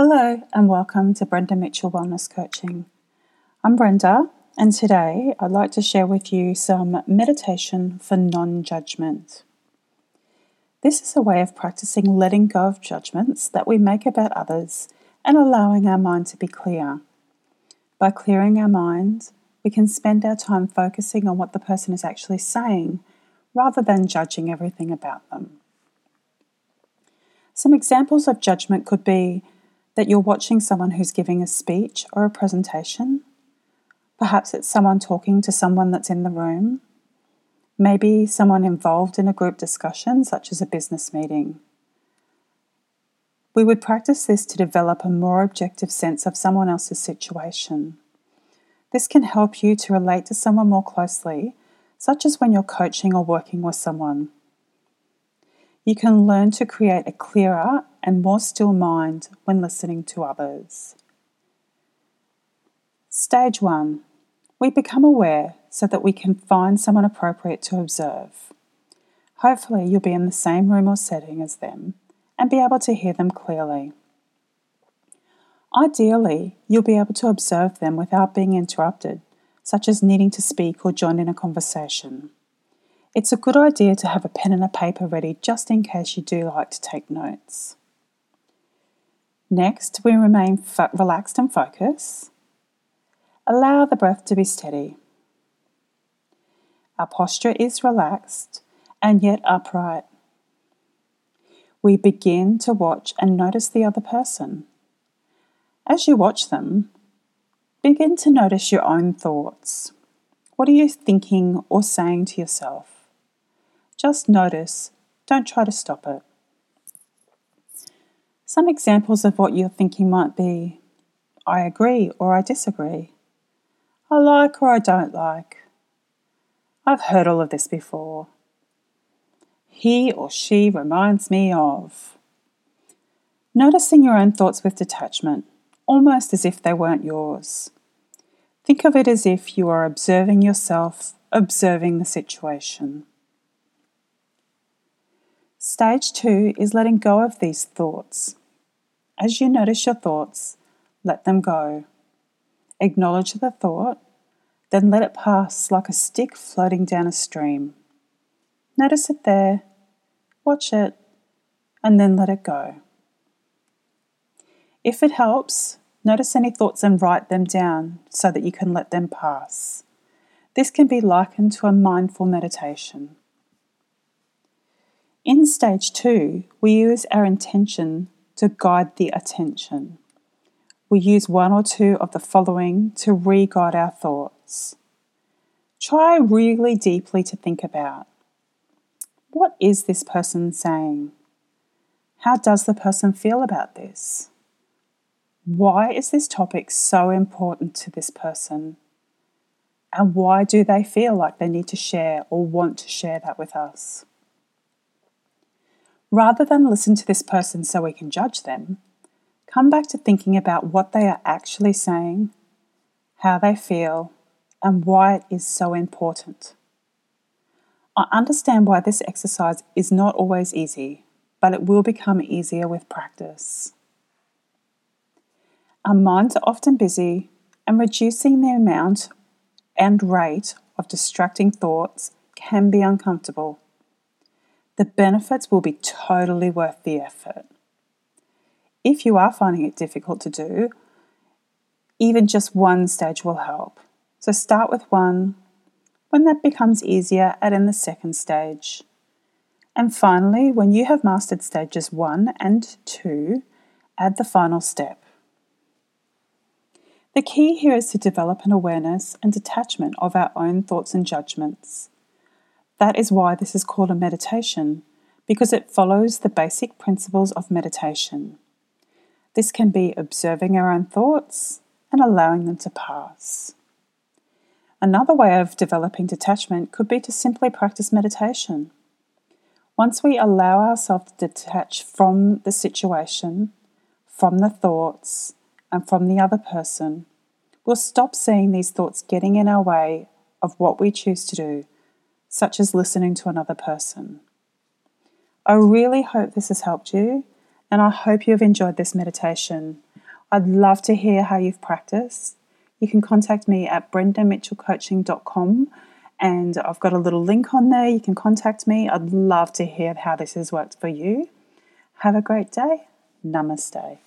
Hello, and welcome to Brenda Mitchell Wellness Coaching. I'm Brenda, and today I'd like to share with you some meditation for non judgment. This is a way of practicing letting go of judgments that we make about others and allowing our mind to be clear. By clearing our mind, we can spend our time focusing on what the person is actually saying rather than judging everything about them. Some examples of judgment could be that you're watching someone who's giving a speech or a presentation. Perhaps it's someone talking to someone that's in the room. Maybe someone involved in a group discussion, such as a business meeting. We would practice this to develop a more objective sense of someone else's situation. This can help you to relate to someone more closely, such as when you're coaching or working with someone you can learn to create a clearer and more still mind when listening to others. Stage one, we become aware so that we can find someone appropriate to observe. Hopefully, you'll be in the same room or setting as them and be able to hear them clearly. Ideally, you'll be able to observe them without being interrupted, such as needing to speak or join in a conversation. It's a good idea to have a pen and a paper ready just in case you do like to take notes. Next, we remain relaxed and focused. Allow the breath to be steady. Our posture is relaxed and yet upright. We begin to watch and notice the other person. As you watch them, begin to notice your own thoughts. What are you thinking or saying to yourself? Just notice, don't try to stop it. Some examples of what you're thinking might be I agree or I disagree. I like or I don't like. I've heard all of this before. He or she reminds me of. Noticing your own thoughts with detachment, almost as if they weren't yours. Think of it as if you are observing yourself, observing the situation. Stage two is letting go of these thoughts. As you notice your thoughts, let them go. Acknowledge the thought, then let it pass like a stick floating down a stream. Notice it there, watch it, and then let it go. If it helps, notice any thoughts and write them down so that you can let them pass. This can be likened to a mindful meditation. In stage two, we use our intention to guide the attention. We use one or two of the following to re guide our thoughts. Try really deeply to think about what is this person saying? How does the person feel about this? Why is this topic so important to this person? And why do they feel like they need to share or want to share that with us? Rather than listen to this person so we can judge them, come back to thinking about what they are actually saying, how they feel, and why it is so important. I understand why this exercise is not always easy, but it will become easier with practice. Our minds are often busy, and reducing the amount and rate of distracting thoughts can be uncomfortable the benefits will be totally worth the effort. If you are finding it difficult to do, even just one stage will help. So start with one. When that becomes easier, add in the second stage. And finally, when you have mastered stages one and two, add the final step. The key here is to develop an awareness and detachment of our own thoughts and judgments. That is why this is called a meditation, because it follows the basic principles of meditation. This can be observing our own thoughts and allowing them to pass. Another way of developing detachment could be to simply practice meditation. Once we allow ourselves to detach from the situation, from the thoughts, and from the other person, we'll stop seeing these thoughts getting in our way of what we choose to do such as listening to another person. I really hope this has helped you, and I hope you have enjoyed this meditation. I'd love to hear how you've practiced. You can contact me at brendamitchellcoaching.com and I've got a little link on there. You can contact me. I'd love to hear how this has worked for you. Have a great day. Namaste.